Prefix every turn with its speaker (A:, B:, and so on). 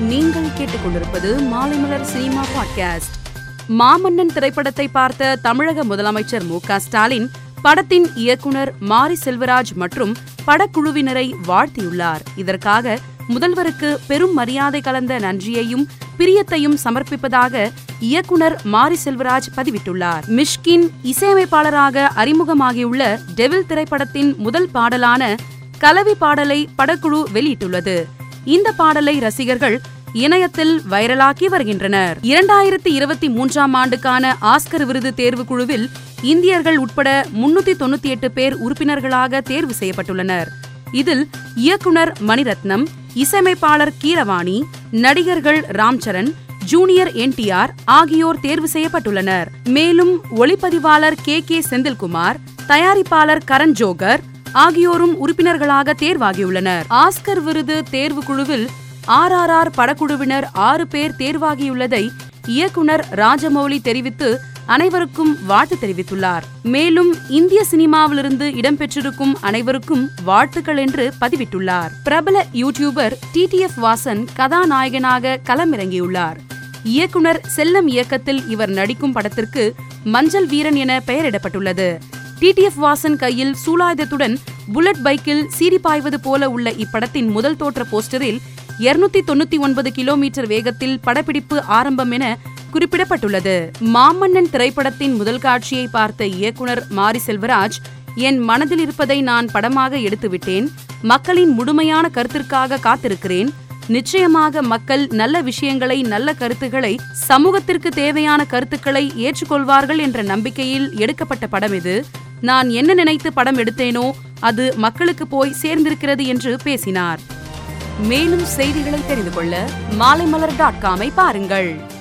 A: நீங்கள் கேட்டுக்கொண்டிருப்பது Maalaimalar cinema podcast. மாமன்னன் திரைப்படத்தை பார்த்த தமிழக முதலமைச்சர் மு ஸ்டாலின் படத்தின் இயக்குனர் மாரி செல்வராஜ் மற்றும் படக்குழுவினரை வாழ்த்தியுள்ளார். இதற்காக முதல்வருக்கு பெரும் மரியாதை கலந்த நன்றியையும் பிரியத்தையும் சமர்ப்பிப்பதாக இயக்குனர் மாரி செல்வராஜ் பதிவிட்டுள்ளார். மிஷ்கின் இசையமைப்பாளராக அறிமுகமாகியுள்ள டெவில் திரைப்படத்தின் முதல் பாடலான கலவி பாடலை படக்குழு வெளியிட்டுள்ளது. இந்த பாடலை ரசிகர்கள் இணையத்தில் வைரலாக்கி வருகின்றனர். இரண்டாயிரத்தி இருபத்தி மூன்றாம் ஆண்டுக்கான ஆஸ்கர் விருது தேர்வு குழுவில் இந்தியர்கள் உட்பட முன்னூத்தி தொண்ணூத்தி எட்டு பேர் உறுப்பினர்களாக தேர்வு செய்யப்பட்டுள்ளனர். இதில் இயக்குனர் மணிரத்னம் இசையமைப்பாளர் கீரவாணி நடிகர்கள் ராம்சரண் ஜூனியர் என்டிஆர் ஆகியோர் தேர்வு செய்யப்பட்டுள்ளனர். மேலும் ஒளிப்பதிவாளர் கே கே செந்தில்குமார் தயாரிப்பாளர் கரண் ஜோகர் ஆகியோரும் உறுப்பினர்களாக தேர்வாகியுள்ளனர். ஆஸ்கர் விருது தேர்வு குழுவில் ஆர் ஆர் ஆர் படக்குழுவினர் ஆறு பேர் தேர்வாகியுள்ளதை இயக்குனர் ராஜமௌலி தெரிவித்து அனைவருக்கும் வாழ்த்து தெரிவித்துள்ளார். மேலும் இந்திய சினிமாவிலிருந்து இடம்பெற்றிருக்கும் அனைவருக்கும் வாழ்த்துக்கள் என்று பதிவிட்டுள்ளார். பிரபல யூடியூபர் டிடிஎஃப் வாசன் கதாநாயகனாக களமிறங்கியுள்ளார். இயக்குனர் செல்லம் இயக்கத்தில் இவர் நடிக்கும் படத்திற்கு மஞ்சள் வீரன் என பெயரிடப்பட்டுள்ளது. டிடிஎஃப் வாசன் கையில் சூலாயுதத்துடன் புல்லட் பைக்கில் சீறி பாய்வது போல உள்ள இப்படத்தின் முதல் தோற்ற போஸ்டரில் இருநூத்தி தொண்ணூத்தி ஒன்பது கிலோமீட்டர் வேகத்தில் படப்பிடிப்பு ஆரம்பம் என குறிப்பிடப்பட்டுள்ளது. மாமன்னன் திரைப்படத்தின் முதல் காட்சியை பார்த்த இயக்குனர் மாரி செல்வராஜ் என் மனதில் இருப்பதை நான் படமாக எடுத்துவிட்டேன். மக்களின் முழுமையான கருத்திற்காக காத்திருக்கிறேன். நிச்சயமாக மக்கள் நல்ல விஷயங்களை நல்ல கருத்துக்களை சமூகத்திற்கு தேவையான கருத்துக்களை ஏற்றுக்கொள்வார்கள் என்ற நம்பிக்கையில் எடுக்கப்பட்ட படம் இது. நான் என்ன நினைத்து படம் எடுத்தேனோ அது மக்களுக்கு போய் சேர்ந்திருக்கிறது என்று பேசினார். மேலும் செய்திகளை தெரிந்து கொள்ள மாலைமலர் டாட் காமை பாருங்கள்.